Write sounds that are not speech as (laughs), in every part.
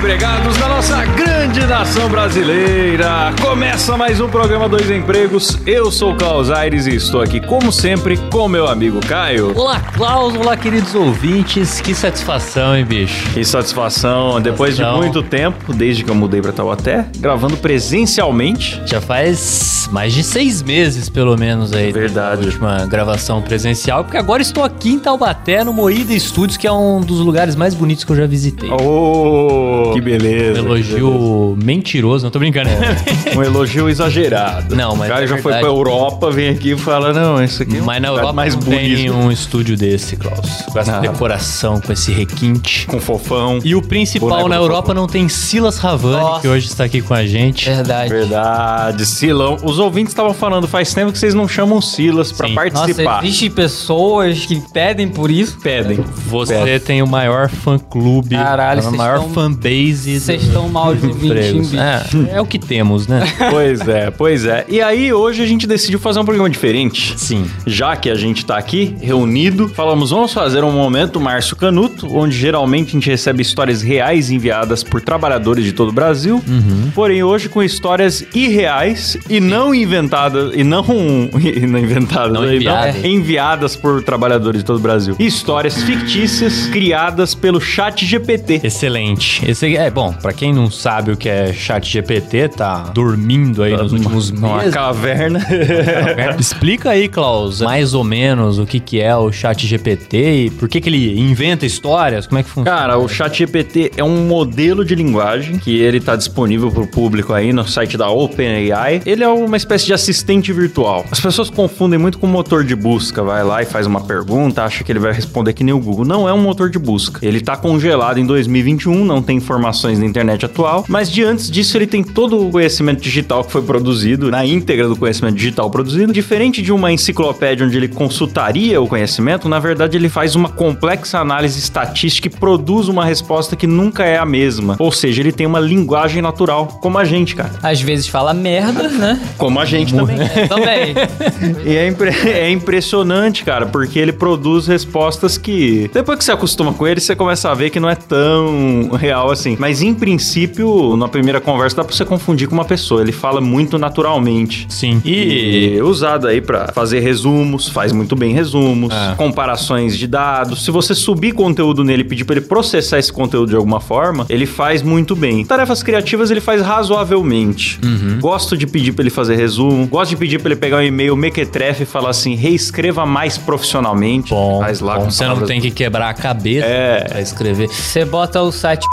E desempregados da nossa grande nação brasileira. Começa mais um programa Dois Empregos. Eu sou o Klaus Aires e estou aqui, como sempre, com meu amigo Caio. Olá, Klaus, olá, queridos ouvintes. Que satisfação, hein, bicho? Que satisfação, depois de Satisfação. muito tempo, desde que eu mudei pra Taubaté, gravando presencialmente. Já faz mais de seis meses, pelo menos, aí. Verdade. da última gravação presencial, porque agora estou aqui em Taubaté, no Moída Studios, que é um dos lugares mais bonitos que eu já visitei. Oh, que beleza. Um elogio mentiroso, não tô brincando. Um elogio exagerado. Não, mas O cara é já foi verdade. pra Europa, vem aqui e fala: Não, isso aqui é um Mas na lugar Europa mais não bonito. tem um estúdio desse, Klaus. Com essa Ah. decoração, com esse requinte. Com fofão. E o principal, na Europa não tem Silas Ravani, Nossa. que hoje está aqui com a gente. Verdade. Verdade, Silão. Os ouvintes estavam falando faz tempo que vocês não chamam Silas pra Sim. participar. Nossa, existe pessoas que pedem por isso. Pedem. Você Pedem. tem o maior fã-clube, Caralho, a vocês maior estão- fanbase. Vocês estão mal de 20 (laughs) empregos. bicho. É, é o que temos, né? (laughs) Pois é, pois é. E aí, hoje a gente decidiu fazer um programa diferente. Sim. Já que a gente tá aqui, reunido, falamos, vamos fazer um momento Márcio Canuto, onde geralmente a gente recebe histórias reais enviadas por trabalhadores de todo o Brasil. Uhum. Porém, hoje com histórias irreais e não inventadas, e não, (laughs) e não inventadas, Não e enviadas. enviadas por trabalhadores de todo o Brasil. Histórias fictícias criadas pelo chat GPT. Excelente. É bom, pra quem não sabe o que é chat GPT, tá dormindo aí nos últimos (laughs) Numa meses. (laughs) caverna. Explica aí, Klaus, mais ou menos o que, que é o chat GPT e por que, que ele inventa histórias, como é que funciona? Cara, o ChatGPT é um modelo de linguagem que ele tá disponível pro público aí no site da OpenAI. Ele é uma espécie de assistente virtual. As pessoas confundem muito com motor de busca. Vai lá e faz uma pergunta, acha que ele vai responder que nem o Google. Não é um motor de busca. Ele tá congelado em 2021, não tem informações na internet atual, mas de antes disso ele tem todo o conhecimento digital que foi produzido, na íntegra do conhecimento digital produzido. Diferente de uma enciclopédia onde ele consultaria o conhecimento, na verdade ele faz uma complexa análise estatística e produz uma resposta que nunca é a mesma. Ou seja, ele tem uma linguagem natural, como a gente, cara. Às vezes fala merda, né? Como a gente também. (laughs) Também. (laughs) E é, impre- é impressionante, cara, porque ele produz respostas que, depois que você acostuma com ele, você começa a ver que não é tão real assim. Mas, em princípio, na primeira conversa, dá pra você confundir com uma pessoa. Ele fala muito naturalmente. Sim. E é usado aí pra fazer resumos, faz muito bem resumos, É. comparações de dados. Se você subir conteúdo nele e pedir pra ele processar esse conteúdo de alguma forma, ele faz muito bem. Tarefas criativas ele faz razoavelmente. Uhum. Gosto de pedir pra ele fazer resumo, gosto de pedir pra ele pegar um e-mail mequetrefe e falar assim, reescreva mais profissionalmente. Bom, faz lá bom, você não tem que quebrar a cabeça É. pra escrever. Você bota o site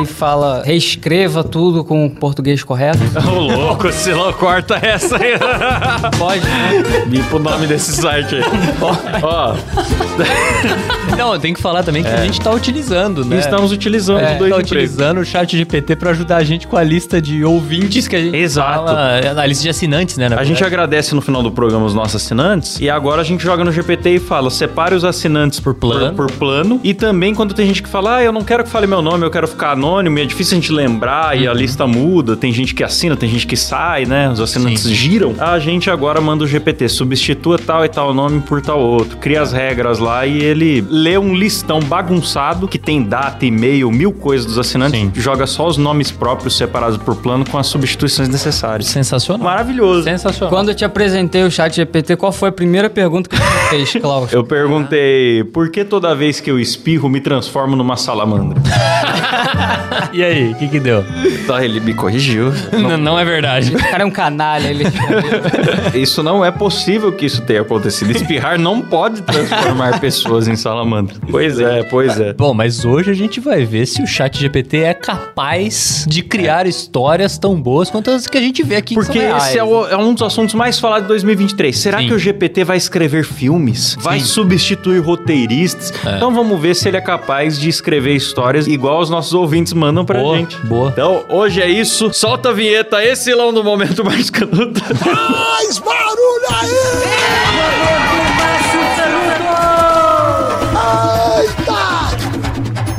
e fala, reescreva tudo com o português correto. (laughs) Ô, louco, se não corta essa aí. (laughs) Pode, né? Limpa o nome desse site aí. Ó, Não, tem que falar também que a gente tá utilizando, né? estamos utilizando É, os dois tá empregos. utilizando o chat GPT pra ajudar a gente com a lista de ouvintes que a gente Exato. fala, é, a lista de assinantes, né? A gente verdade. agradece no final do programa os nossos assinantes e agora a gente joga no GPT e fala: separe os assinantes por plano. Por, plano. E também quando tem gente que fala: ah, eu não quero que fale meu nome, eu quero ficar anônimo, e é difícil a gente lembrar e a lista muda. Tem gente que assina, tem gente que sai, né? Os assinantes Sim. giram. A gente agora manda o GPT, substitua tal e tal nome por tal outro, cria as regras lá e ele lê um listão bagunçado que tem data, e-mail, mil coisas dos assinantes, Sim. joga só os nomes próprios separados por plano com as substituições necessárias. Sensacional. Maravilhoso. Sensacional. Quando eu te apresentei o chat GPT, qual foi a primeira pergunta que você fez, (laughs) Klaus? Eu perguntei por que toda vez que eu espirro me transformo numa salamandra. (laughs) E aí, o que que deu? Ele me corrigiu. Não, não é verdade. O cara é um canalha, ele Isso não é possível que isso tenha acontecido. Espirrar não pode transformar pessoas em salamandra. Pois é, pois é. Bom, mas hoje a gente vai ver se o chat GPT é capaz de criar histórias tão boas quanto as que a gente vê aqui que Porque esse é, o- é um dos assuntos mais falados de 2023. Será Sim. que o GPT vai escrever filmes? Vai substituir roteiristas? É. Então vamos ver se ele é capaz de escrever histórias igual os nossos ouvintes mandam pra Boa, gente. boa. Então, hoje é isso. Solta a vinheta, esse lá no momento mais canudo. Mais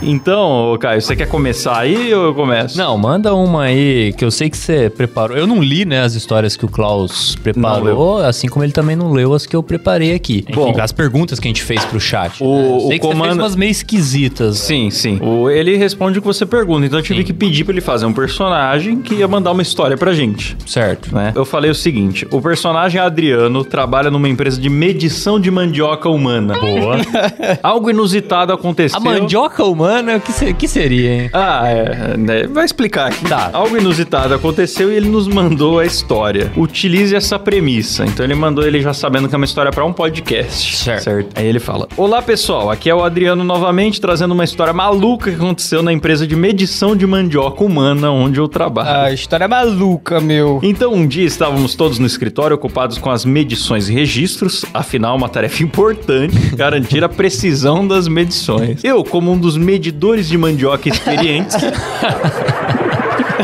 Então, Caio, você quer começar aí ou eu começo? Não, manda uma aí que eu sei que você preparou. Eu não li, né, as histórias que o Klaus preparou, assim como ele também não leu as que eu preparei aqui. Bom. Enfim, as perguntas que a gente fez pro chat. O- né? Eu o sei que você comando- fez umas meio esquisitas. Sim, sim. O, ele responde o que você pergunta, então eu tive Sim. que pedir pra ele fazer um personagem que ia mandar uma história pra gente. Certo. né? Eu falei o seguinte: o personagem Adriano trabalha numa empresa de medição de mandioca humana. Boa. (laughs) Algo inusitado aconteceu. A mandioca humana, o que, se- que seria, hein? Ah, é. né? Vai explicar aqui. Tá. Algo inusitado aconteceu e ele nos mandou a história. Utilize essa premissa. Então ele mandou ele já sabendo que é uma história pra um podcast. Certo. Aí ele fala: Olá pessoal, aqui é o Adriano novamente trazendo uma história maluca que aconteceu na empresa de medição de mandioca humana onde eu trabalho. A história maluca, meu. Então, um dia estávamos todos no escritório ocupados com as medições e registros, afinal, uma tarefa (laughs) importante, garantir a precisão das medições. Eu, como um dos medidores de mandioca experientes, (laughs)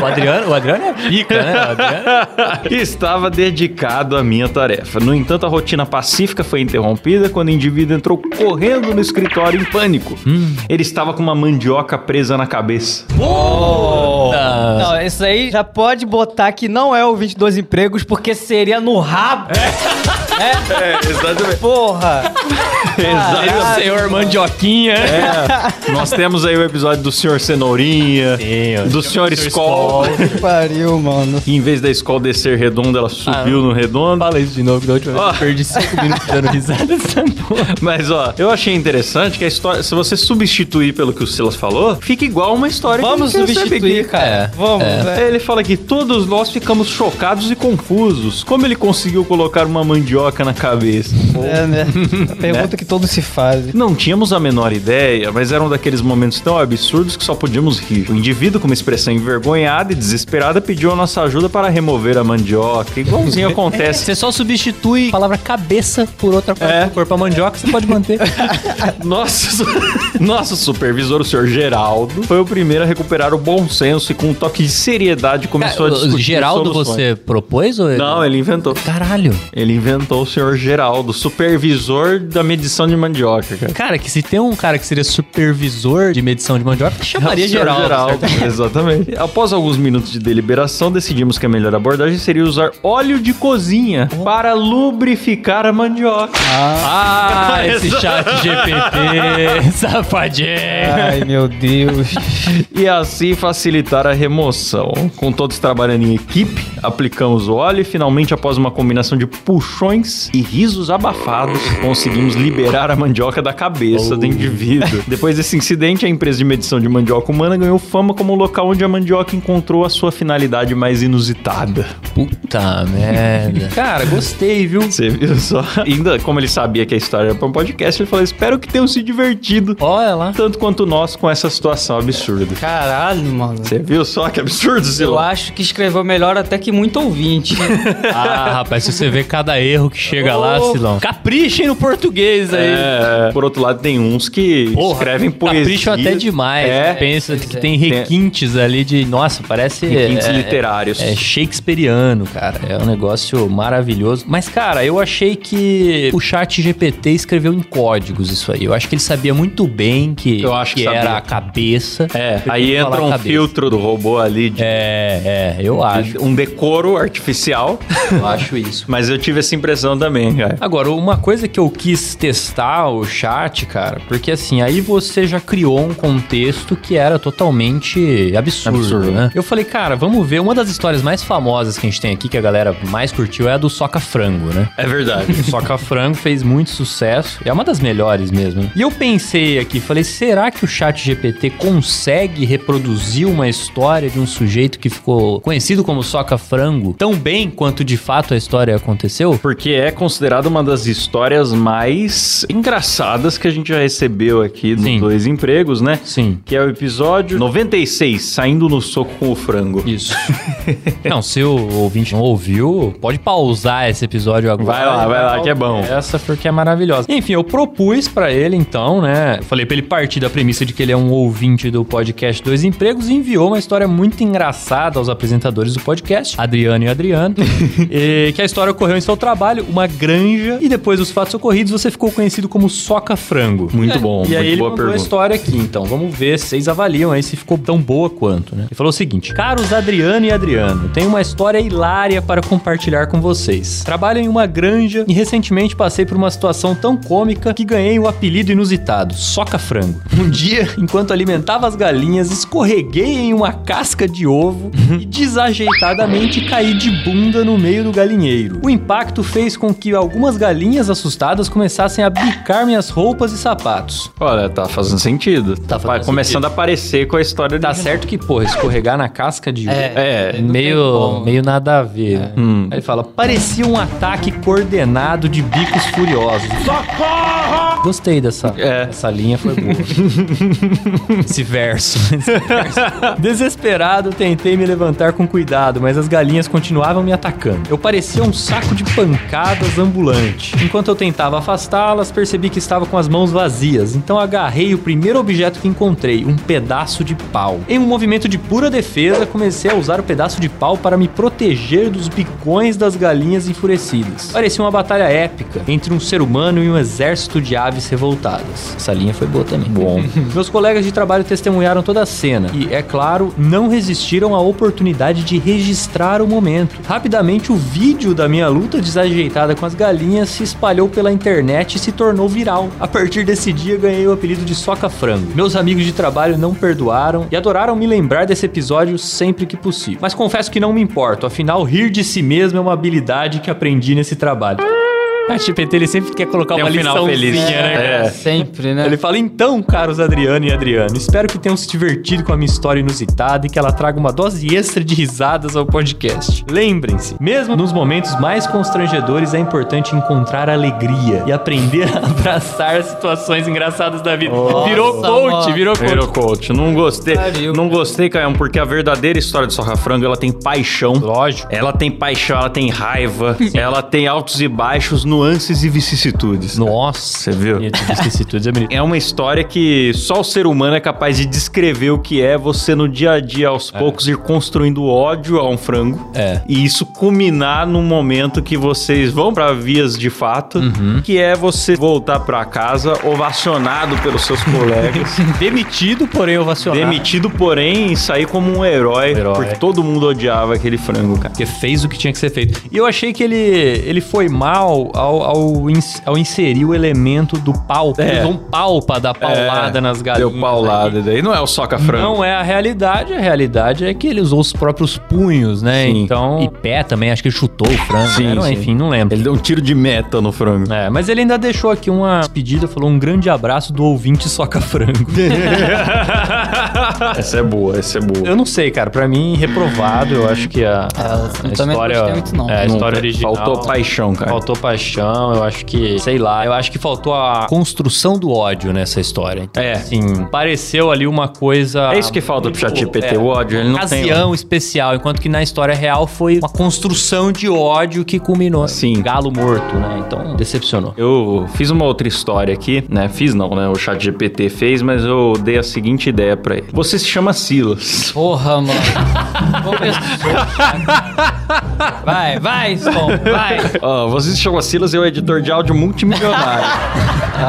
O Adriano, o Adriano é pica, né? O Adriano... (laughs) estava dedicado à minha tarefa. No entanto, a rotina pacífica foi interrompida quando o indivíduo entrou correndo no escritório em pânico. Ele estava com uma mandioca presa na cabeça. Ah, Não, isso aí já pode botar que não é o 22 empregos, porque seria no rabo. É, exatamente. Porra! Seria o senhor Mandioquinha. É, nós temos aí o episódio do Senhor Cenourinha, Sim, do Senhor Skol. Que pariu, mano. que em vez da escola descer redonda, ela subiu no redondo. Fala isso de novo, que da última vez Ó. eu perdi 5 minutos dando risada dessa porra. (laughs) Mas, ó, eu achei interessante que a história, se você substituir pelo que o Silas falou, fica igual uma história Vamos que substituir, aqui. cara. É, Vamos, né? Ele fala que todos nós ficamos chocados e confusos. Como ele conseguiu colocar uma mandioca na cabeça? É, né? A pergunta que todos se fazem. Não tínhamos a menor ideia, mas era um daqueles momentos tão absurdos que só podíamos rir. O indivíduo, com uma expressão envergonhada e desesperada, pediu a nossa ajuda para remover a mandioca. Igualzinho (laughs) acontece. Você só substitui a palavra cabeça por outra parte É. do corpo. A mandioca você pode manter. (laughs) Nosso, nosso supervisor, o senhor Geraldo, foi o primeiro a recuperar o bom senso e com um toque de seriedade começou a Cara, o discutir Geraldo soluções. você propôs ou ele... Não, ele inventou. Caralho. Ele inventou o senhor Geraldo, supervisor da medição de mandioca, cara. Cara, que se tem um cara que seria supervisor de medição de mandioca, chamaria (laughs) É Geraldo. certo? (laughs) Exatamente. Após alguns minutos de deliberação, decidimos que a melhor abordagem seria usar óleo de cozinha para lubrificar a mandioca. Ah, (laughs) esse Exato. chat GPT, safadinho. Ai, meu Deus. E assim facilitar a remoção. Com todos trabalhando em equipe, aplicamos o óleo e finalmente, após uma combinação de puxões e risos abafados, conseguimos liberar a mandioca da cabeça do indivíduo. Depois desse incidente, a empresa de medição de mandioca humana ganhou fama como o local onde a mandioca encontrou a sua finalidade mais inusitada. Puta merda. (laughs) Cara, gostei, viu? Você viu só? Ainda como ele sabia que a história era para um podcast, ele falou: Espero que tenham se divertido. Olha lá. Tanto quanto nós com essa situação absurda. Caralho, mano. Você viu só que absurdo, Eu Zilão? acho que escreveu melhor até que muito ouvinte. (laughs) Ah, rapaz, se você vê cada erro que chega lá, Oh. Silão. Caprichem no português aí. É, por outro lado, tem uns que Porra, escrevem poesia. Capricho até demais. É, Pensa que é. tem requintes ali de. Nossa, parece. requintes é, literários. É shakespeareano, cara. É um negócio maravilhoso. Mas, cara, eu achei que o chat GPT escreveu em códigos isso aí. Eu acho que ele sabia muito bem que, Eu acho que era sabia. a cabeça. É, aí entra um filtro do robô ali, de, É, é, eu acho. um decoro artificial. (laughs) Eu acho isso. Mas eu tive essa impressão também, cara. Agora, uma coisa que eu quis testar o chat, cara, porque assim, aí você já criou um contexto que era totalmente absurdo, Absurdo. né? Eu falei, cara, vamos ver. Uma das histórias mais famosas que a gente tem aqui, que a galera mais curtiu, é a do Soca Frango, né? É verdade. (laughs) O Soca Frango fez muito sucesso. É uma das melhores mesmo. né? E eu pensei aqui, falei, será que o chat GPT consegue reproduzir uma história de um sujeito que ficou conhecido como Soca Frango tão bem quanto de fato a história aconteceu? Porque é considerada uma das histórias mais engraçadas que a gente já recebeu aqui Sim. no Dois Empregos, né? Sim. Que é o episódio 96, Saindo no Soco com o Frango. Isso. (laughs) não, se o ouvinte não ouviu, pode pausar esse episódio agora. Vai lá, vai lá, que é bom. Essa porque é maravilhosa. Enfim, eu propus pra ele então, né? Falei pra ele partir da premissa de que ele é um ouvinte do podcast Dois Empregos e enviou uma história muito engraçada aos apresentadores do podcast, Adriano e Adriano, (laughs) e que a história ocorreu em seu trabalho, uma granja, e depois dos fatos ocorridos você ficou conhecido como Soca Frango. Muito bom, E aí muito ele boa mandou a pergunta. história aqui, então. Vamos ver se vocês avaliam aí se ficou tão boa quanto, né? Ele falou o seguinte: Caros Adriano e Adriano, tenho uma história hilária para compartilhar com vocês. Trabalho em uma granja e recentemente passei por uma situação tão cômica que ganhei o apelido inusitado, Soca Frango. Um dia, enquanto alimentava as galinhas, escorreguei em uma casca de ovo e desajeitadamente caí de bunda no meio do galinheiro. O impacto fez com que algumas galinhas assustadas começassem a bicar minhas roupas e sapatos. Olha, tá fazendo sentido. Tá fazendo começando a aparecer com a história Tá certo que, porra, escorregar na casca de É, é, meio, meio nada a ver. né? Hum. Aí ele fala, parecia um ataque coordenado de bicos furiosos. Socorro! Gostei dessa, É. essa linha, foi boa. (laughs) Esse verso. Esse (laughs) verso. Desesperado, tentei me levantar com cuidado, mas as galinhas continuavam me atacando. Eu parecia um saco de pancadas ambulante. Enquanto eu tentava afastá-las, percebi que estava com as mãos vazias, então agarrei o primeiro objeto que encontrei, um pedaço de pau. Em um movimento de pura defesa, comecei a usar o pedaço de pau para me proteger dos bicões das galinhas enfurecidas. Parecia uma batalha épica entre um ser humano e um exército de aves revoltadas. Essa linha foi boa também. Bom. (laughs) Meus colegas de trabalho testemunharam toda a cena e, é claro, não resistiram à oportunidade de registrar o momento. Rapidamente, o vídeo da minha luta desajeitada com as galinhas se espalhou pela internet e se tornou viral. A partir desse dia, ganhei o apelido de Soca Frango. Meus amigos de trabalho não perdoaram e adoraram me lembrar desse episódio sempre que possível. Mas confesso que não me importo, afinal, rir de si mesmo é uma habilidade que aprendi nesse trabalho. A GPT ele sempre quer colocar Tem uma um final feliz. né? cara? É, sempre, né? Ele fala, então, caros Adriano e Adriano, espero que tenham se divertido com a minha história inusitada e que ela traga uma dose extra de risadas ao podcast. Lembrem-se, mesmo nos momentos mais constrangedores, é importante encontrar alegria e aprender a abraçar as situações engraçadas da vida. virou Nossa, coach, mano. virou coach. Virou coach. Não gostei. Pariu. Não gostei, Caio, porque a verdadeira história de Soca Frango, ela tem paixão. Lógico. Ela tem paixão, ela tem raiva, (laughs) ela tem altos e baixos, nuances e vicissitudes. Nossa, Você viu? Vicissitudes, é bonito. É uma história que só o ser humano é capaz de descrever o que é você no dia a dia, aos poucos, ir construindo ódio a um frango. É. E isso culminar num momento que vocês vão pra vias de fato, Uhum. que é você voltar pra casa ovacionado pelos seus (laughs) colegas. Demitido, porém ovacionado. Demitido, porém, e sair como um herói, Herói. porque todo mundo odiava aquele frango, cara. Porque fez o que tinha que ser feito. E eu achei que ele, ele foi mal ao, ao, ins- ao inserir o elemento do pau. Ele É. usou um pau pra dar paulada nas galinhas. Deu paulada, daí não é o soca frango. Não é a realidade, a realidade é que ele usou os próprios punhos, né? Sim. Então. E pé também, acho que ele chutou o frango. Sim, né? Não, sim. Enfim, não lembro. Ele deu um tiro de meta no frango. É, mas ele ainda deixou aqui uma despedida, falou um grande abraço do ouvinte soca frango. (laughs) essa é boa, essa é boa. eu não sei, cara, pra mim reprovado, eu acho que a, É, a não história muito, não. É, a Não, história original. Faltou paixão, cara. Faltou paixão, eu acho que, sei lá, eu acho que faltou a construção do ódio nessa história. Então, É. Assim, pareceu ali uma coisa. É isso que falta pro ChatGPT, o ódio, ele não tem- ocasião especial, enquanto que na história real foi uma construção de ódio que culminou. Sim. Galo morto, né? Então, decepcionou. Eu fiz uma outra história aqui, né? Fiz não, né? O chat GPT fez, mas eu dei a seguinte ideia pra ele. Você se chama Silas. Porra, mano. (laughs) Vai, vai, Som, vai. Ó, você se chama Silas e é o editor de áudio multimilionário.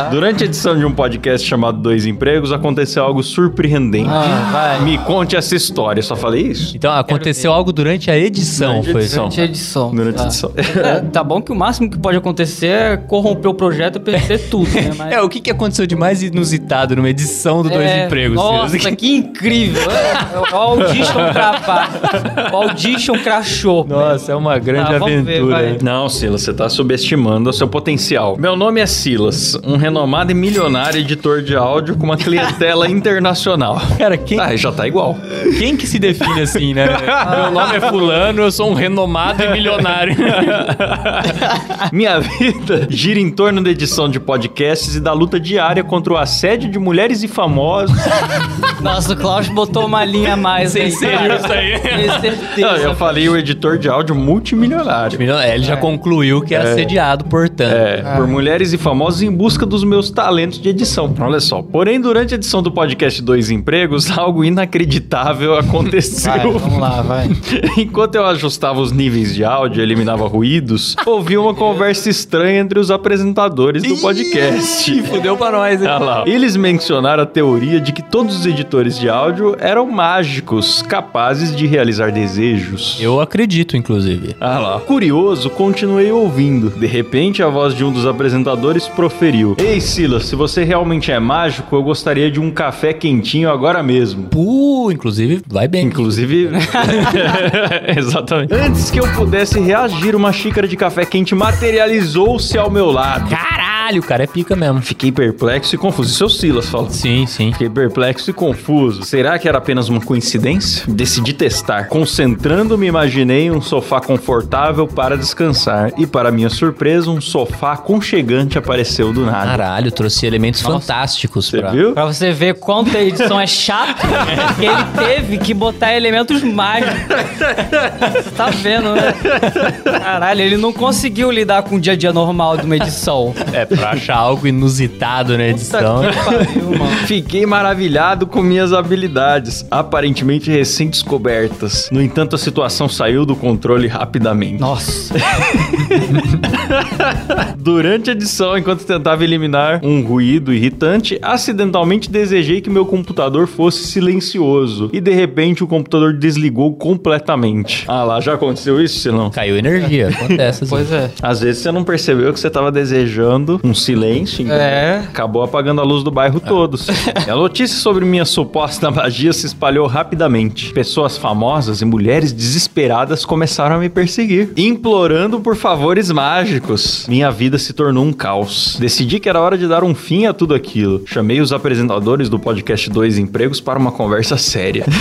Durante a edição de um podcast chamado Dois Empregos, aconteceu algo surpreendente. Ah, vai. Me conte essa história. Eu só falei isso? Então, aconteceu algo durante a edição, Durante a foi edição. Durante a edição. Durante a tá. edição. É, tá bom que o máximo que pode acontecer é corromper o projeto e perder tudo, né? (laughs) Mas... É, o que, que aconteceu de mais inusitado numa edição do Dois É, Empregos? Nossa, Silas? (laughs) que incrível. É, O Audition gravar. O Audition crashou. Nossa, é uma grande Ah, ver, aventura. hein? Não, Silas, você tá subestimando o seu potencial. Meu nome é Silas, um renomado e milionário editor de áudio com uma clientela internacional. Cara, quem, Ah, já tá igual. quem que se define assim, né? (laughs) Meu nome é fulano, eu sou um renomado e milionário. (laughs) Minha vida gira em torno da edição de podcasts e da luta diária contra o assédio de mulheres e famosos. Nossa, o Klaus botou uma linha a mais aí. cara. isso aí? (laughs) Certeza. Não, eu falei o editor de áudio multimilionário. É, ele já concluiu que era assediado, portanto. É, por mulheres e famosos em busca dos meus talentos de edição. Olha só. Porém, durante a edição do podcast Dois Empregos, (laughs) algo inacreditável aconteceu. Vai, vamos lá, vai. (laughs) Enquanto eu ajustava os níveis de áudio e eliminava ruídos, ouvi uma conversa estranha entre os apresentadores do podcast. Fudeu pra nós, hein? Ah lá. Eles mencionaram a teoria de que todos os editores de áudio eram mágicos, capazes de realizar desejos. Eu acredito, inclusive. Ah lá. Curioso, continuei ouvindo. De repente, a voz de um dos apresentadores proferiu: Ei, Silas, se você realmente é mágico, eu gostaria de um café quentinho agora mesmo. Uh, inclusive, vai bem. Inclusive. (laughs) Exatamente. Antes que eu pudesse reagir, uma xícara de café quente materializou-se ao meu lado. Caralho, o cara é pica mesmo. Fiquei perplexo e confuso. Isso é o Silas falando. Sim, sim. Fiquei perplexo e confuso. Será que era apenas uma coincidência? Decidi testar. Concentrando-me, imaginei um sofá confortável para descansar. E, para minha surpresa, um sofá aconchegante apareceu do nada. Caralho, trouxe elementos fantásticos Você pra... viu? Pra você ver quanto a edição é chata, que ele teve que botar elementos mágicos. Você tá vendo, né? Caralho, ele não conseguiu lidar com o dia a dia normal de uma edição. É, pra achar algo inusitado na edição. Puta que pariu, mano. Fiquei maravilhado com minhas habilidades, aparentemente recém-descobertas. No entanto, a situação saiu do controle rapidamente. Nossa. (laughs) Durante a edição, enquanto tentava eliminar um ruído irritante, acidentalmente desejei que meu computador fosse silencioso. E de repente o computador desligou completamente. Ah lá, já aconteceu isso, Silão? Caiu energia, acontece. assim. Pois é. Às vezes você não percebeu que você tava desejando um silêncio? É. Acabou apagando a luz do bairro todos. E a notícia sobre minha suposta magia se espalhou rapidamente. Pessoas famosas e mulheres desesperadas começaram a me perseguir, implorando por favores mágicos. Minha vida se tornou um caos. Decidi que era hora de dar um fim a tudo aquilo. Chamei os apresentadores do podcast Dois Empregos para uma conversa séria. (laughs)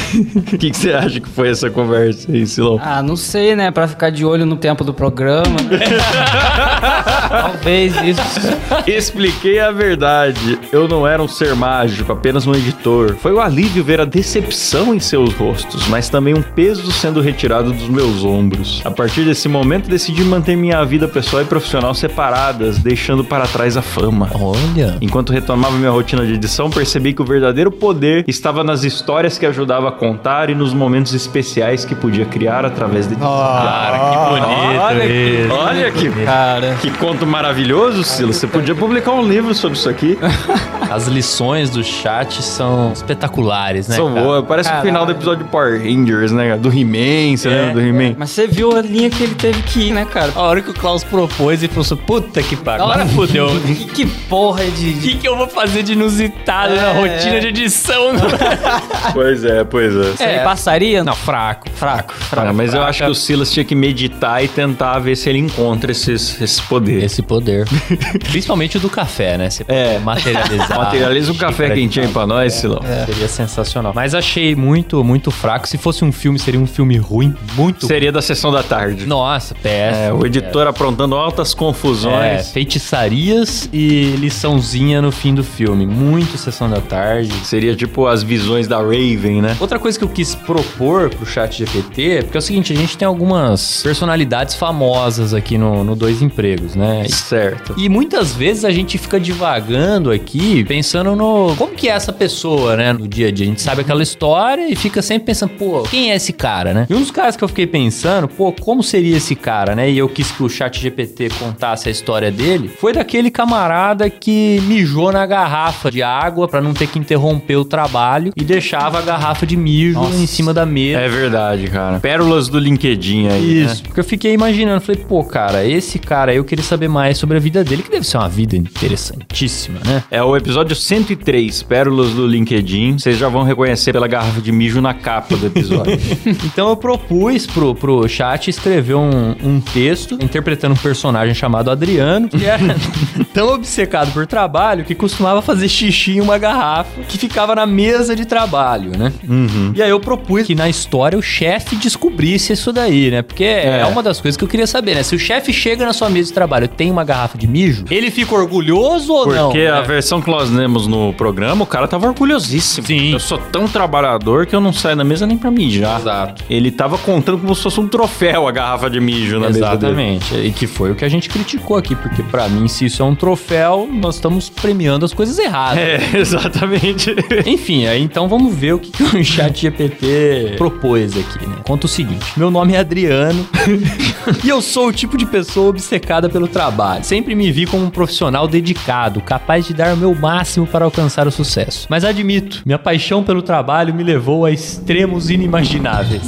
O que, que você acha que foi essa conversa aí, Silão? Ah, não sei, né? Pra ficar de olho no tempo do programa. né? (laughs) Talvez isso. (laughs) Expliquei a verdade. Eu não era um ser mágico, apenas um editor. Foi um alívio ver a decepção em seus rostos, mas também um peso sendo retirado dos meus ombros. A partir desse momento, decidi manter minha vida pessoal e profissional separadas, deixando para trás a fama. Olha. Enquanto retomava minha rotina de edição, percebi que o verdadeiro poder estava nas histórias que ajudava a contar e nos momentos especiais que podia criar através de Cara, que bonito olha, isso. olha que, Cara. que conto maravilhoso, Silas. Você podia publicar um livro sobre isso aqui. (laughs) As lições do chat são espetaculares, né? São boas. Parece o Caralho. final do episódio de Power Rangers, né? cara? Do He-Man, você lembra do He-Man? Mas você viu a linha que ele teve que ir, né, cara? A hora que o Klaus propôs e falou assim, puta que pariu, agora fudeu. O (laughs) Que, que porra de. de- que, que eu vou fazer de inusitado na É, rotina é. de edição? (laughs) Pois é, pois é. Você passaria? Não, fraco. Fraco, fraco. Ah, mas eu fraca. acho que o Silas tinha que meditar e tentar ver se ele encontra esses, esses poderes. Esse poder. (laughs) Principalmente o do café, né? Você É. materializar. Materializa um café quentinho aí pra nós, Silão. Seria sensacional. Mas achei muito, muito fraco. Se fosse um filme, seria um filme ruim. Muito Seria da sessão da tarde. Nossa, péssimo. É, o editor aprontando altas É, confusões. feitiçarias e liçãozinha no fim do filme. Muito sessão da tarde. Seria tipo as visões da Raven, né? Outra coisa que eu quis propor pro chat GPT é porque é o seguinte, a gente tem algumas personalidades famosas aqui no, no Dois Empregos, né? Certo. E muitas vezes a gente fica divagando aqui, pensando no como que é essa pessoa, né, no dia a dia. A gente sabe aquela história e fica sempre pensando, pô, quem é esse cara, né? E um dos caras que eu fiquei pensando, pô, como seria esse cara, né? E eu quis que o chat GPT contasse a história dele, foi daquele camarada que mijou na garrafa de água pra não ter que interromper o trabalho e deixava a garrafa de mijo Nossa. em cima da mesa. É verdade, cara. Pérolas do LinkedIn aí. Isso, porque eu fiquei imaginando, falei, pô, cara, esse cara aí eu queria saber mais sobre a vida dele, que deve ser uma vida interessantíssima, né? É o episódio 103, Pérolas do LinkedIn. Vocês já vão reconhecer pela garrafa de mijo na capa do episódio. (laughs) Então eu propus pro, pro chat escrever um, um texto interpretando um personagem chamado Adriano, que era (laughs) tão obcecado por trabalho que costumava fazer xixi em uma garrafa que ficava na mesa de trabalho, né? E aí eu propus que na história o chefe descobrisse isso daí, né? Porque é. É. uma das coisas que eu queria saber, né? Se o chefe chega na sua mesa de trabalho e tem uma garrafa de mijo, ele fica orgulhoso ou não? Porque a né? versão fazemos no programa, o cara tava orgulhosíssimo. Sim. Eu sou tão trabalhador que eu não saio da mesa nem pra mijar. Exato. Ele tava contando como se fosse um troféu a garrafa de mijo na mesa dele. Exatamente. E que foi o que a gente criticou aqui, porque pra mim, se isso é um troféu, nós estamos premiando as coisas erradas. É, (laughs) exatamente. Enfim, aí então vamos ver o que, que o chat GPT propôs aqui, né? Conta o seguinte: meu nome é Adriano (laughs) e eu sou o tipo de pessoa obcecada pelo trabalho. Sempre me vi como um profissional dedicado, capaz de dar o meu máximo para alcançar o sucesso. Mas admito, minha paixão pelo trabalho me levou a extremos inimagináveis.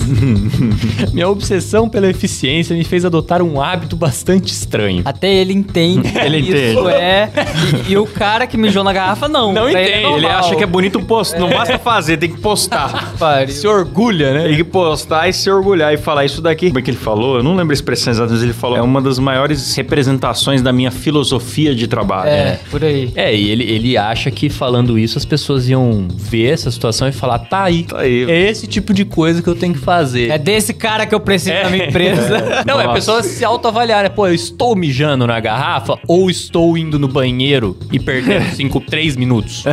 (laughs) minha obsessão pela eficiência me fez adotar um hábito bastante estranho. Até ele entende. Ele isso entende. é. E, e o cara que mijou na garrafa, não. Não entende, é Ele acha que é bonito postar. Não basta fazer, tem que postar. (laughs) Pariu. Se orgulha, né? Tem que postar e se orgulhar e falar isso daqui. Como é que ele falou? Eu não lembro a expressão exata, mas ele falou. É uma das maiores representações da minha filosofia de trabalho. É, por aí. É, e ele, ele acha que falando isso as pessoas iam ver essa situação e falar: tá aí. Tá aí. É esse tipo de coisa que eu tenho que fazer. É desse cara que eu preciso na minha empresa. (laughs) Não, é a Nossa. pessoa se autoavaliar, né? Pô, eu estou mijando na garrafa ou estou indo no banheiro e perdendo (laughs) 5, 3 minutos?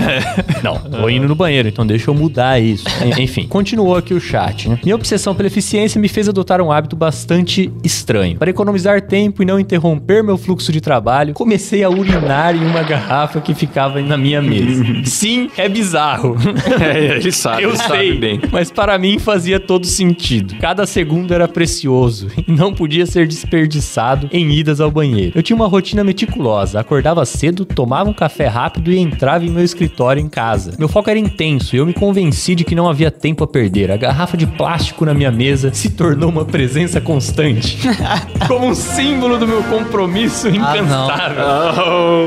Não, tô indo no banheiro, então deixa eu mudar isso. (laughs) En- Enfim, continuou aqui o chat, né? Minha obsessão pela eficiência me fez adotar um hábito bastante estranho. Para economizar tempo e não interromper meu fluxo de trabalho, comecei a urinar em uma garrafa que ficava na minha mesa. Sim, é bizarro. (laughs) É, ele sabe, Eu ele sabe sei, bem. mas para mim fazia todo sentido. Cada segundo era precioso (laughs) e não podia ser desperdiçado em idas ao banheiro. Eu tinha uma rotina meticulosa, acordava cedo, tomava um café rápido e entrava em meu escritório em casa. Meu foco era intenso e eu me convenci de que não havia tempo a perder. A garrafa de plástico na minha mesa se tornou uma presença constante, (laughs) como um símbolo do meu compromisso Ah, não. incansável.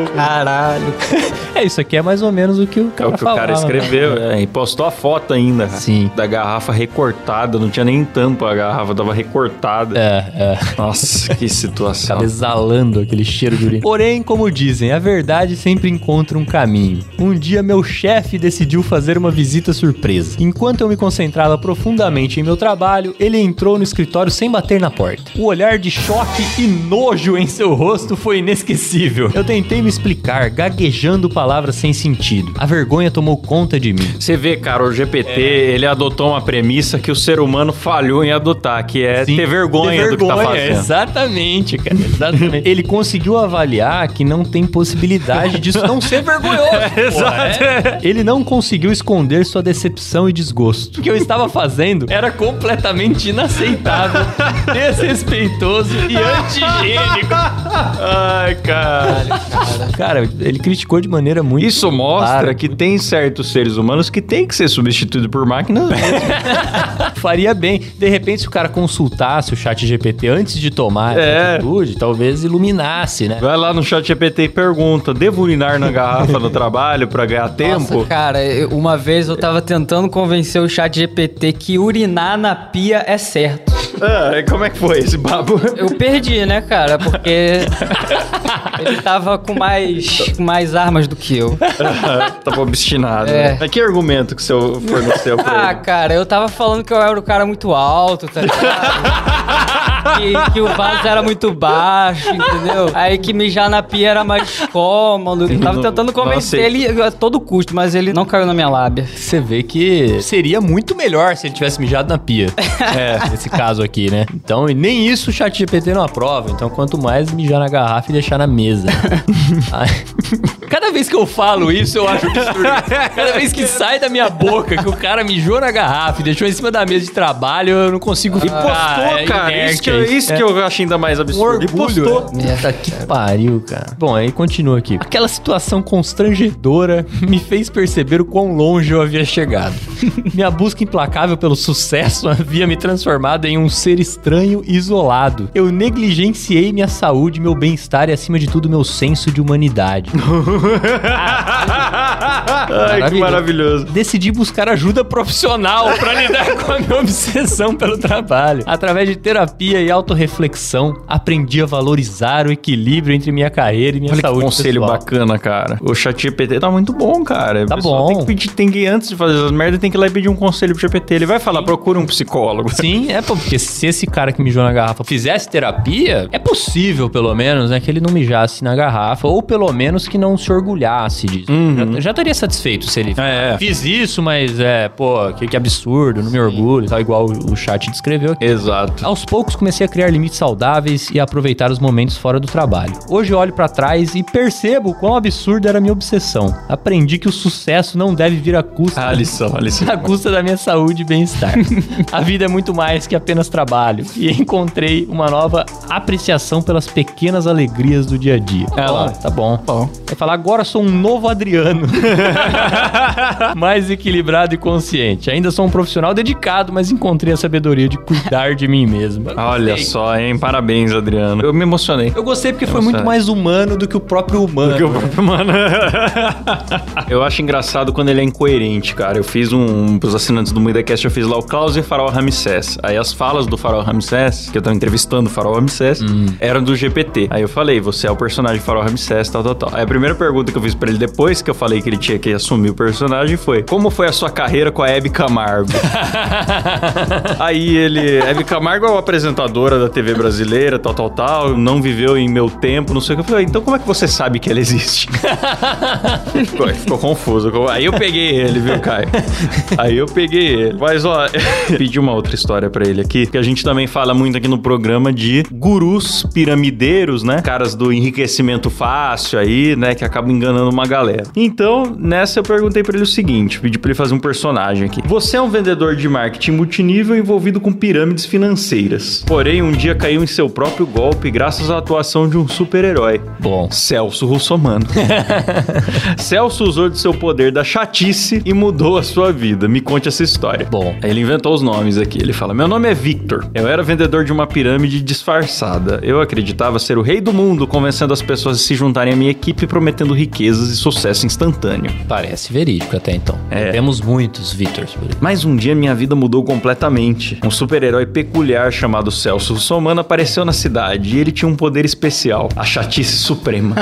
Oh, Caralho. é isso aqui é mais ou menos o que o é cara o que o cara falava, né? escreveu. é, e postou a foto ainda. Sim. Da garrafa recortada. Não tinha nem tampa a garrafa, tava recortada. É, é. Nossa, que (laughs) situação. Tava exalando aquele cheiro de urina. Porém, como dizem, a verdade sempre encontra um caminho. Um dia, meu chefe decidiu fazer uma visita surpresa. Enquanto eu me concentrava profundamente em meu trabalho, ele entrou no escritório sem bater na porta. O olhar de choque e nojo em seu rosto foi inesquecível. Eu tentei me explicar, gaguejando palavras sem sentido. A vergonha tomou conta de mim. Você vê, cara, o GPT, ele adotou uma premissa que o ser humano falhou em adotar, que é Sim, ter vergonha, ter do que tá vergonha, fazendo. Exatamente, cara. Exatamente. (laughs) Ele conseguiu avaliar que não tem possibilidade disso não ser vergonhoso. (laughs) pô, Exato. é. Ele não conseguiu esconder sua decepção e desgosto. O que eu estava fazendo era completamente inaceitável, (laughs) desrespeitoso e antigênico. Ai, cara. Cara, ele criticou de maneira muito. Isso mostra clara, que muito- tem certos seres humanos que tem que ser substituídos por máquinas (laughs) faria bem. De repente, se o cara consultasse o chat GPT antes de tomar É. essa atitude, talvez iluminasse, né? Vai lá no chat GPT e pergunta: devo urinar na garrafa no trabalho pra ganhar tempo? Nossa, cara, uma vez eu tava tentando convencer o chat GPT que urinar na pia é certo. Ah, como é que foi esse babo? Eu perdi, né, cara? Porque (laughs) ele tava com mais, com mais armas do que eu. Tava obstinado. É. né? Mas que argumento que você forneceu pra Ah, ele? cara, eu tava falando que eu era o cara muito alto, tá ligado? (laughs) que, que o vaso era muito baixo, entendeu? Aí que mijar na pia era mais cômodo. Eu tava tentando convencer ele a todo custo, mas ele não caiu na minha lábia. Você vê que seria muito melhor se ele tivesse mijado na pia. (laughs) é, nesse caso aqui, né? Então, e nem isso o chat GPT não aprova. Então, quanto mais mijar na garrafa e deixar na mesa. (laughs) Cada vez que eu falo isso, eu acho absurdo. Cada vez que sai da minha boca que o cara mijou na garrafa e deixou em cima da mesa de trabalho, eu não consigo E postou, ficar, é, cara. inerte Isso, que, eu- isso. É. que eu acho ainda mais Um absurdo. E orgulho. postou. né? Puta que pariu, cara. Bom, aí continua aqui. Aquela situação constrangedora me fez perceber o quão longe eu havia chegado. (laughs) Minha busca implacável pelo sucesso (laughs) havia me transformado em um ser estranho e isolado. Eu negligenciei minha saúde, meu bem-estar e, acima de tudo, meu senso de humanidade. (laughs) Ai, que maravilhoso. Decidi buscar ajuda profissional pra lidar com a minha obsessão pelo trabalho. Através de terapia e autorreflexão, aprendi a valorizar o equilíbrio entre minha carreira e minha Olha que saúde conselho pessoal. bacana, cara. O chat GPT tá muito bom, cara. Tá bom. Tem que pedir, tem que, antes de fazer as merdas, tem que ir lá e pedir um conselho pro GPT. Ele vai falar, procura um psicólogo. Sim, é porque se esse cara que mijou na garrafa fizesse terapia, é possível, pelo menos, né, que ele não mijasse na garrafa, ou pelo menos que não se orgulhasse disso. Já, já estaria satisfeito se ele. É, é. fiz isso, mas é, pô, que, que absurdo, não me orgulho, tal, igual o, chat descreveu aqui. Exato. Aos poucos comecei a criar limites saudáveis e a aproveitar os momentos fora do trabalho. Hoje olho pra trás e percebo quão absurda era a minha obsessão. Aprendi que o sucesso não deve vir à custa A lição, a lição. (laughs) à custa da minha saúde e bem-estar. a vida é muito mais que apenas trabalho. E encontrei uma nova apreciação pelas pequenas alegrias do dia a dia. É lá. tá bom. Bom. Vai falar, agora sou um novo Adriano. (laughs) mais equilibrado e consciente. Ainda sou um profissional dedicado, mas encontrei a sabedoria de cuidar de mim mesmo. Olha só, hein? Parabéns, Adriano. Eu me emocionei. Eu gostei porque foi Nossa. muito mais humano do que o próprio humano. Porque o próprio mano. (laughs) eu acho engraçado quando ele é incoerente, cara. Eu fiz um. Pros assinantes do MuidaCast, eu fiz lá o Klaus e Farol Ramsés. Aí as falas do Farol Ramsés, que eu tava entrevistando o Farol Ramsés, eram do GPT. Aí eu falei, você é o personagem Farol Ramsés, tal, tal, tal. Aí a primeira pergunta que eu fiz pra ele depois que eu falei que ele tinha que assumir o personagem foi: Como foi a sua carreira com a Hebe Camargo? (laughs) Aí ele. Hebe Camargo é uma apresentadora da TV brasileira, tal, tal, tal. Não viveu em meu tempo, não sei o que. Eu falei, então como é que você sabe que ela existe? (laughs) ficou, ficou confuso. Aí eu peguei ele, viu, Caio? Aí eu peguei ele. Mas, ó, (laughs) pedi uma outra história pra ele aqui, que a gente também fala muito aqui no programa de gurus piramideiros, né? Caras do enriquecimento fácil aí, né? Que acabam enganando uma galera. Então, nessa eu perguntei pra ele o seguinte: pedi pra ele fazer um personagem aqui. Você é um vendedor de marketing multinível envolvido com pirâmides financeiras. Porém, um dia caiu em seu próprio golpe graças à atuação de um super-herói. Bom. Celso Russomano. (laughs) Celso usou de seu poder da chatice e mudou a sua vida. Me conte essa história. Bom. Ele inventou os nomes aqui. Ele fala: Meu nome é Victor. Eu era vendedor de uma pirâmide disfarçada. Eu acreditava ser o rei do mundo, convencendo as pessoas a se juntarem à minha equipe, prometendo riquezas e sucesso instantâneo. Parece verídico até então. É. Temos muitos Victors por aí. Mas um dia minha vida mudou completamente. Um super-herói peculiar chamado Celso Russomano apareceu na cidade e ele tinha um poder especial: a chatice suprema.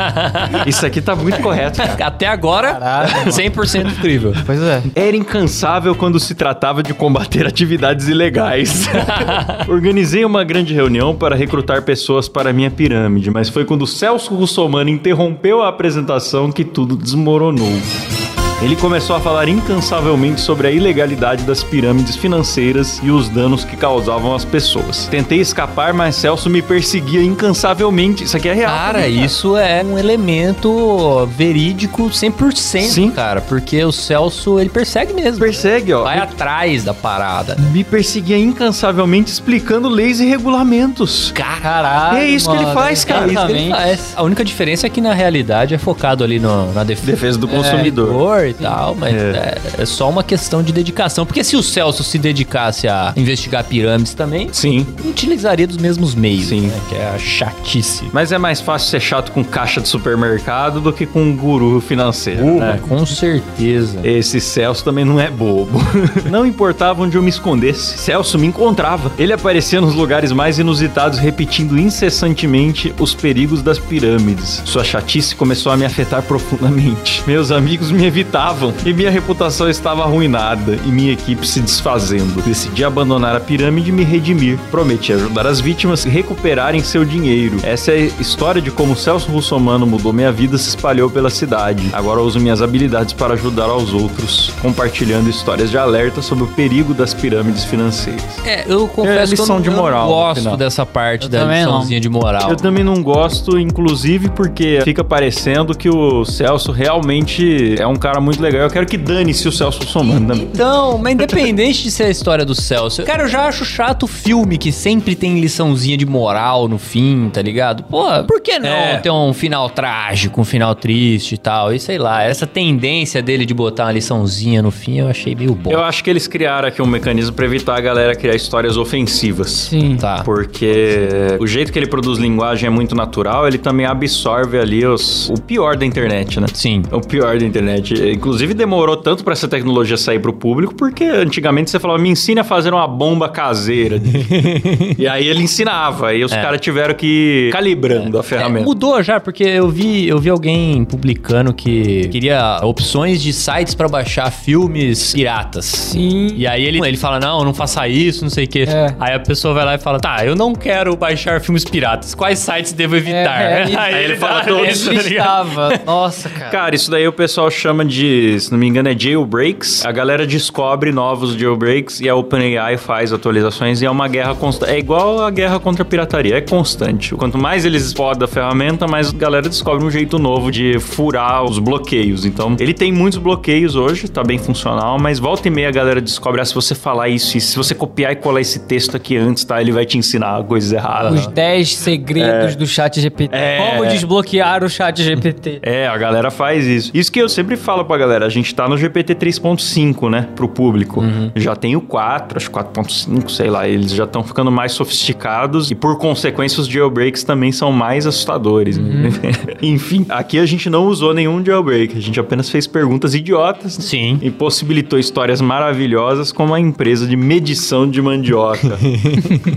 (laughs) Isso aqui tá muito correto, cara. Até agora, 100% incrível. Pois é. Era incansável quando se tratava de combater (laughs) atividades ilegais. (laughs) Organizei uma grande reunião para recrutar pessoas para a minha pirâmide, mas foi quando Celso Russomano interrompeu a apresentação que tudo desmoronou desmoronou. Ele começou a falar incansavelmente sobre a ilegalidade das pirâmides financeiras e os danos que causavam às pessoas. Tentei escapar, mas Celso me perseguia incansavelmente. Isso aqui é real. Cara, também, isso é um elemento verídico 100%, Sim. cara. Porque o Celso, ele persegue mesmo. Persegue, ó. Vai atrás da parada. Me perseguia incansavelmente explicando leis e regulamentos. Caralho. É isso que ele mano, faz, cara. É isso que ele faz. A única diferença é que na realidade é focado ali no, na defesa. Defesa do É, consumidor. consumidor e tal, mas É. é. é só uma questão de dedicação. Porque se o Celso se dedicasse a investigar pirâmides também, Sim. utilizaria dos mesmos meios, Sim. né? Que é a chatice. Mas é mais fácil ser chato com caixa de supermercado do que com um guru financeiro, Uh, né? Com certeza. Esse Celso também não é bobo. (laughs) não importava onde eu me escondesse. Celso me encontrava. Ele aparecia nos lugares mais inusitados, repetindo incessantemente os perigos das pirâmides. Sua chatice começou a me afetar profundamente. Meus amigos me evitavam e minha reputação estava arruinada e minha equipe se desfazendo. Decidi abandonar a pirâmide e me redimir. Prometi ajudar as vítimas a recuperarem seu dinheiro. Essa é a história de como Celso Russomano mudou minha vida e se espalhou pela cidade. Agora uso minhas habilidades para ajudar aos outros, compartilhando histórias de alerta sobre o perigo das pirâmides financeiras. É, eu confesso É, que eu lição não, de eu não moral, no gosto final. dessa parte Eu da também não. liçãozinha de moral. Eu também não gosto, inclusive porque fica parecendo que o Celso realmente é um cara muito legal. Eu quero que dane-se o Celso Somando também. Então, mas independente de ser a história do Celso, cara, eu já acho chato filme que sempre tem liçãozinha de moral no fim, tá ligado? Pô, por que não É. ter um final trágico, um final triste e tal? E sei lá, essa tendência dele de botar uma liçãozinha no fim eu achei meio bom. Eu acho que eles criaram aqui um mecanismo pra evitar a galera criar histórias ofensivas. Sim. Tá. Porque o jeito que ele produz linguagem é muito natural, ele também absorve ali os, o pior da internet, né? Sim. O pior da internet. Inclusive, demorou tanto pra essa tecnologia sair pro público, porque antigamente você falava, me ensine a fazer uma bomba caseira. (laughs) e aí ele ensinava, aí os É. caras tiveram que ir calibrando a É, ferramenta. mudou já, porque eu vi, eu vi alguém publicando que queria opções de sites pra baixar filmes piratas. Sim. E aí ele, ele fala, não, não faça isso, não sei o quê. É. Aí a pessoa vai lá e fala, tá, eu não quero baixar filmes piratas. Quais sites devo evitar? É, é, (laughs) aí ele fala (laughs) dá todos, isso, Ele tá ligado? Nossa, cara. Cara, isso daí o pessoal chama de, se não me engano, é jailbreaks. A galera descobre novos jailbreaks e a OpenAI faz atualizações e é uma guerra constante. É igual a guerra contra a pirataria, é constante. Quanto mais eles podam a ferramenta, mais a galera descobre um jeito novo de furar os bloqueios. Então, ele tem muitos bloqueios hoje, tá bem funcional, mas volta e meia a galera descobre, ah, se você falar isso e se você copiar e colar esse texto aqui antes, tá? Ele vai te ensinar coisas erradas. Os 10 segredos do chat GPT. É. Como desbloquear o chat GPT. É, a galera faz isso. Isso que eu sempre falo pra galera, a gente tá no GPT 3.5, né, pro público. Já tem o 4, acho que 4.5, sei lá, eles já estão ficando mais sofisticados e por consequência os jailbreaks também são mais assustadores. (laughs) Enfim, aqui a gente não usou nenhum jailbreak, a gente apenas fez perguntas idiotas Sim. e possibilitou histórias maravilhosas como a empresa de medição de mandioca. (laughs)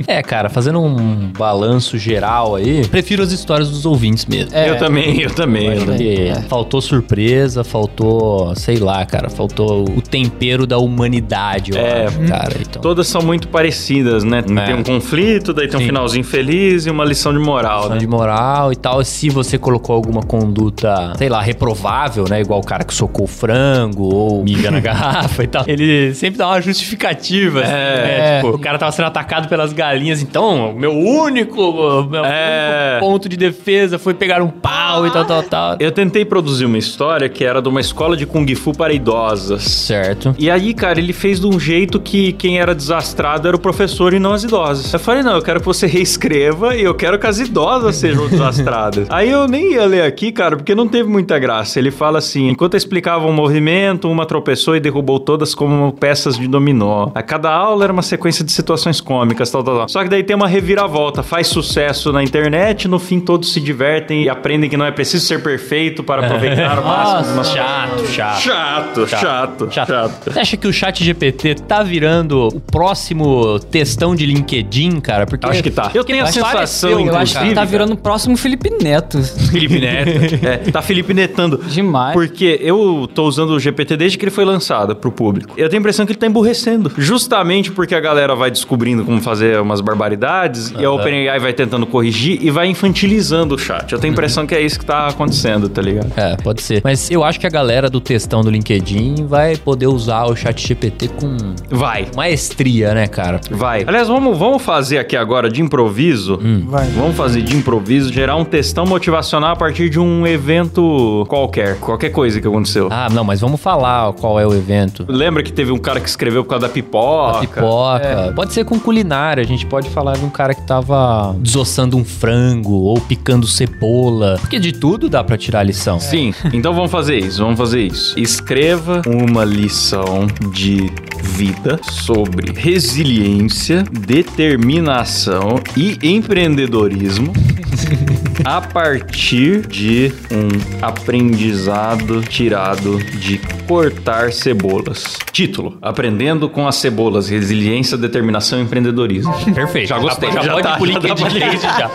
É, cara, fazendo um balanço geral aí, prefiro as histórias dos ouvintes mesmo. É. Eu também, eu também. eu também. Porque faltou surpresa, faltou, sei lá, cara, faltou o tempero da humanidade, eu É. acho, cara. Então, Todas são muito parecidas, né? É. Tem um conflito, daí tem um Sim. finalzinho feliz e uma lição de moral, questão né? de moral e tal. Se você colocou alguma conduta, sei lá, reprovável, né? Igual o cara que socou o frango ou miga na (laughs) garrafa e tal. Ele sempre dá uma justificativa. assim, né? É. Tipo, o cara tava sendo atacado pelas galinhas, então, meu único, meu É. único ponto de defesa foi pegar um pau e tal, tal, tal. Eu tentei produzir uma história que era de uma escola de Kung Fu para idosas. Certo. E aí, cara, ele fez de um jeito que quem era desastrado era o professor e não as idosas. Eu falei, não, eu quero que você (laughs) reescreva e eu quero que as idosas sejam (laughs) desastradas. aí eu nem ia ler aqui, cara, porque não teve muita graça. Ele fala assim: enquanto eu explicava um movimento, uma tropeçou e derrubou todas como peças de dominó. A cada aula era uma sequência de situações cômicas, tal, tal, tal. Só que daí tem uma reviravolta, faz sucesso na internet, no fim todos se divertem e aprendem que não é preciso ser perfeito para aproveitar o (laughs) máximo Nossa, chato, chato. Chato, chato, chato. Você acha que o chat GPT tá virando o próximo textão de LinkedIn, cara? Porque Acho que tá. Eu tenho a sensação, eu inclusive, acho que tá cara. virando o próximo Felipe Neto. Felipe Neto. É, tá Felipe Netando. Demais. Porque eu tô usando o GPT desde que ele foi lançado pro público. Eu tenho a impressão que ele tá emburrecendo. Justamente porque a galera vai descobrindo como fazer umas barbaridades e a OpenAI vai tentando corrigir e vai infantilizando o chat. Eu tenho a impressão que é isso que tá acontecendo, tá ligado? É, pode ser. Mas eu acho que a galera do textão do LinkedIn vai poder usar o chat GPT com Vai. maestria, né, cara? Vai. Aliás, vamos, vamos fazer aqui agora de improviso. Vai. Vamos fazer de improviso, gerar um textão motivacional a partir de um evento qualquer. Qualquer coisa que aconteceu. Ah, não, mas vamos falar qual é o evento. Lembra que teve um cara que escreveu por causa da pipoca? Pipoca. Pode ser com culinária. A gente pode falar de um cara que tava desossando um frango ou picando cebola. Porque de tudo dá pra tirar a lição. Sim, então vamos fazer isso, vamos fazer isso. Escreva uma lição de vida sobre resiliência, determinação e empreendedorismo (laughs) a partir de um aprendizado tirado de cortar cebolas. Título: Aprendendo com as cebolas, resiliência, determinação e empreendedorismo. Perfeito. Já gostei, Já, já pode tá, ir pro já desde já.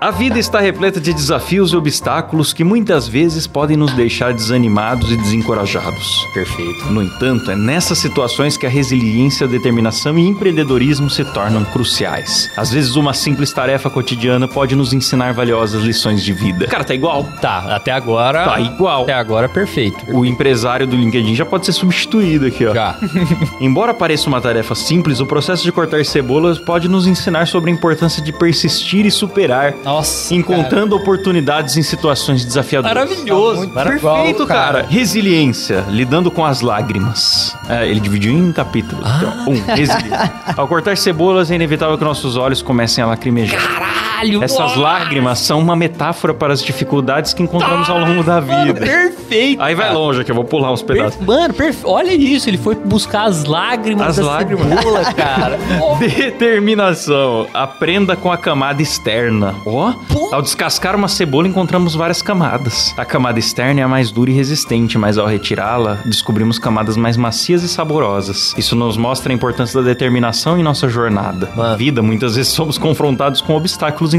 A vida está repleta de desafios e obstáculos que muitas vezes podem nos deixar desanimados e desencorajados. Perfeito. No entanto, é nessas situações que a resiliência, determinação e empreendedorismo se tornam cruciais. Às vezes, uma simples tarefa cotidiana pode nos ensinar ensinar valiosas lições de vida. Cara, tá igual. Tá, até agora. Tá igual. Até agora, perfeito. O empresário do LinkedIn já pode ser substituído aqui, ó. Já. (laughs) Embora pareça uma tarefa simples, o processo de cortar cebolas pode nos ensinar sobre a importância de persistir e superar, Nossa. encontrando oportunidades em situações desafiadoras. Maravilhoso. Perfeito, cara. Resiliência, lidando com as lágrimas. É, ele dividiu em capítulos. Então, um, resiliência. (laughs) Ao cortar cebolas, é inevitável que nossos olhos comecem a lacrimejar. Caralho. Essas nossa. lágrimas são uma metáfora para as dificuldades que encontramos ao longo da vida. Perfeito. Aí vai longe aqui, eu vou pular uns pedaços. Per- Mano, perfe- olha isso, ele foi buscar as lágrimas As da lágrimas. cebola, (laughs) cara. Determinação. Aprenda com a camada externa. Ó, ao descascar uma cebola encontramos várias camadas. A camada externa é a mais dura e resistente, mas ao retirá-la, descobrimos camadas mais macias e saborosas. Isso nos mostra a importância da determinação em nossa jornada. Na vida, muitas vezes somos confrontados com obstáculos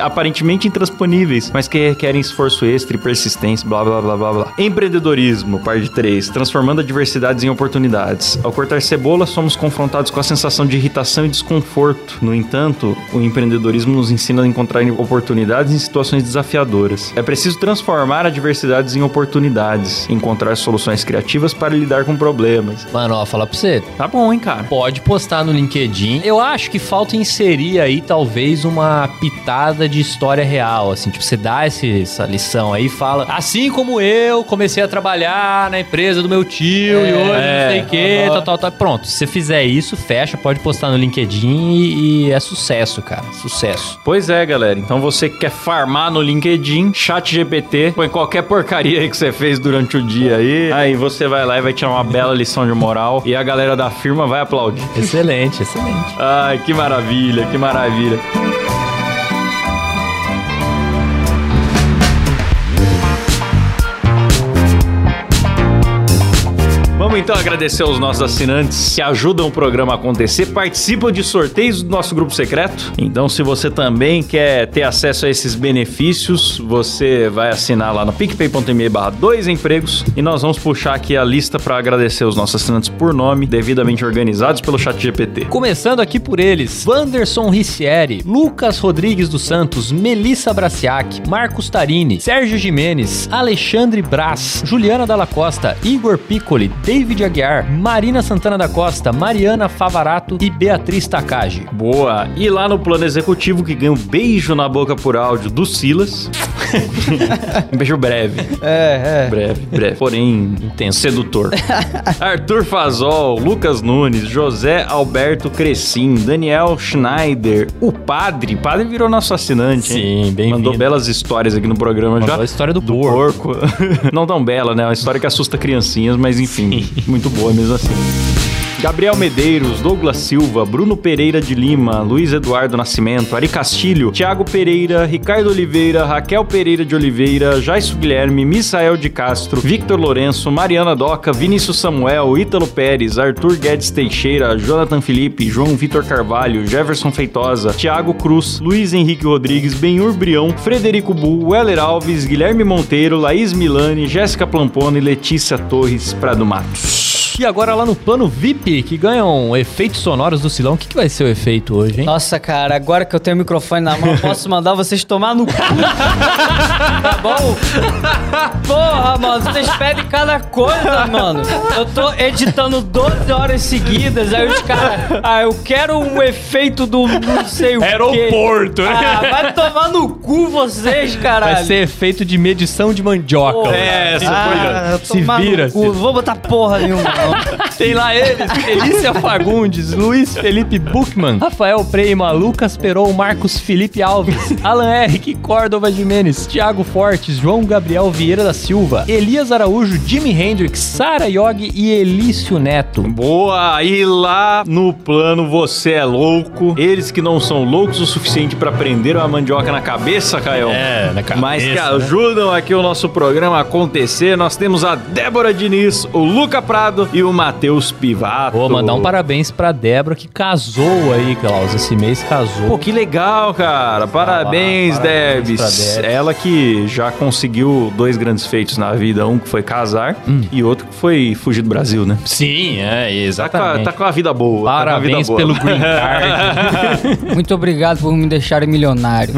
aparentemente intransponíveis, mas que requerem esforço extra e persistência, blá blá blá blá blá. Empreendedorismo, parte 3, transformando adversidades em oportunidades. Ao cortar cebola, somos confrontados com a sensação de irritação e desconforto. No entanto, o empreendedorismo nos ensina a encontrar oportunidades em situações desafiadoras. É preciso transformar adversidades em oportunidades, encontrar soluções criativas para lidar com problemas. Mano, ó, falar pra você. Tá bom, hein, cara? Pode postar no LinkedIn. Eu acho que falta inserir aí, talvez, uma pitada de história real. Assim, tipo, você dá esse- essa lição aí e fala. Assim como eu comecei a trabalhar na empresa do meu tio e hoje não sei o quê, tal, tal, tal. Pronto, se você fizer isso, fecha, pode postar no LinkedIn e, e é sucesso, cara. Sucesso. Pois é, galera. Então você que quer farmar no LinkedIn, chat GPT, põe qualquer porcaria aí que você fez durante o dia aí. Aí você vai lá e vai tirar uma bela lição de moral e a galera da firma vai aplaudir. Excelente, excelente. Ai, que maravilha, que maravilha. Então agradecer aos nossos assinantes que ajudam o programa a acontecer, participam de sorteios do nosso grupo secreto. Então, se você também quer ter acesso a esses benefícios, você vai assinar lá no picpay.me barra dois empregos e nós vamos puxar aqui a lista para agradecer os nossos assinantes por nome, devidamente organizados pelo chat GPT. Começando aqui por eles: Wanderson Ricieri, Lucas Rodrigues dos Santos, Melissa Braciac, Marcos Tarini, Sérgio Jimenez, Alexandre Braz, Juliana Dalla Costa, Igor Piccoli, David Aguiar, Marina Santana da Costa, Mariana Favarato e Beatriz Takagi. Boa! E lá no plano executivo que ganha um beijo na boca por áudio do Silas. (laughs) um beijo breve. É, é. Breve, breve. Porém, intenso. Sedutor. (laughs) Arthur Fazol, Lucas Nunes, José Alberto Crescim, Daniel Schneider, o padre. Padre virou nosso assinante, hein? Sim, bem-vindo. Mandou belas histórias aqui no programa Mandou já. a história do porco. (laughs) Não tão bela, né? Uma história que assusta criancinhas, mas enfim, muito boa mesmo assim. Gabriel Medeiros, Douglas Silva, Bruno Pereira de Lima, Luiz Eduardo Nascimento, Ari Castilho, Thiago Pereira, Ricardo Oliveira, Raquel Pereira de Oliveira, Jaisso Guilherme, Misael de Castro, Victor Lourenço, Mariana Doca, Vinícius Samuel, Ítalo Pérez, Arthur Guedes Teixeira, Jonathan Felipe, João Vitor Carvalho, Jefferson Feitosa, Thiago Cruz, Luiz Henrique Rodrigues, Benhur Brião, Frederico Bu, Weller Alves, Guilherme Monteiro, Laís Milani, Jéssica Plampone e Letícia Torres Prado Matos. E agora lá no plano VIP, que ganham efeitos sonoros do Silão. O que, que vai ser o efeito hoje, hein? Nossa, cara, agora que eu tenho o microfone na mão, eu posso mandar vocês tomar no cu. (laughs) tá bom? Porra, mano, vocês pedem cada coisa, mano. Eu tô editando 12 horas seguidas, aí os caras. Ah, eu quero um efeito do não sei o quê. Aeroporto, né? Ah, vai tomar no cu vocês, caralho. Vai ser efeito de medição de mandioca. Porra. É, essa Ah, Se tomar no vira, cu. se- Não vou botar porra nenhuma. (laughs) Tem lá eles, Felícia Fagundes, Luiz Felipe Buchmann, Rafael Preima, Lucas Peron, Marcos Felipe Alves, Alan Henrique Córdova Jimenez, Thiago Fortes, João Gabriel Vieira da Silva, Elias Araújo, Jimi Hendrix, Sara Yogi e Elício Neto. Boa! E lá no plano você é louco. Eles que não são loucos o suficiente pra prender uma mandioca na cabeça, Caio. É, na cabeça, Mas que né? ajudam aqui o nosso programa a acontecer. Nós temos a Débora Diniz, o Luca Prado e o Matheus Pivato. Vou mandar um parabéns pra Débora que casou aí, Klaus. Esse mês casou. Pô, que legal, cara. Parabéns, parabéns Debs. pra Debs. Ela que já conseguiu dois grandes feitos na vida. Um que foi casar e outro que foi fugir do Brasil, né? Sim, é, Tá com, a, exatamente. tá com a vida boa. tá com a vida Parabéns boa. pelo green (laughs) card. Muito obrigado por me deixarem milionário.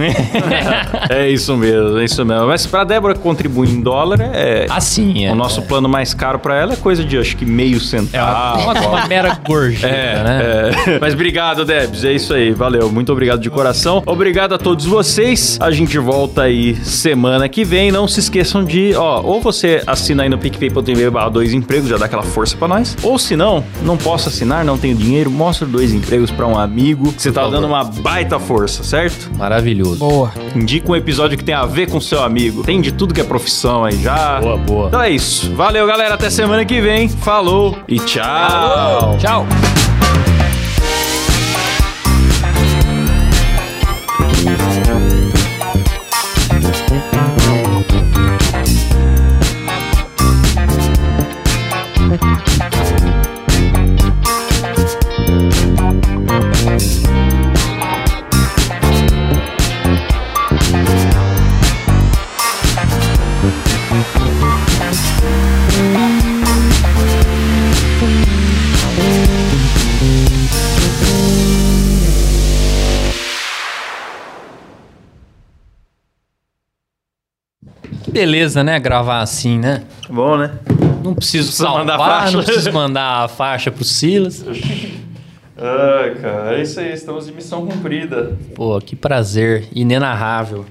É isso mesmo, é isso mesmo. Mas pra Débora contribuir em dólar, é. assim, é. o nosso plano mais caro pra ela é coisa de acho que meio É centavo. uma, uma mera gorjeta, É, né? é. (laughs) Mas obrigado, Debs. É isso aí. Valeu. Muito obrigado de coração. Obrigado a todos vocês. A gente volta aí semana que vem. Não se esqueçam de, ó, ou você assina aí no picpay.tv barra dois empregos, já dá aquela força pra nós. Ou se não, não posso assinar, não tenho dinheiro, mostra dois empregos pra um amigo. que Você tá dando uma baita força, certo? Maravilhoso. Boa. Indica um episódio que tem a ver com seu amigo. Tem de tudo que é profissão aí já. Boa, boa. Então é isso. Valeu, galera. Até semana que vem. Falou e tchau. Tchau. Beleza, né? Gravar assim, né? Bom, né? Não preciso Precisa salvar, mandar faixa. não preciso mandar a faixa pro Silas. Ai, cara, é isso aí. Estamos de missão cumprida. Pô, que prazer inenarrável.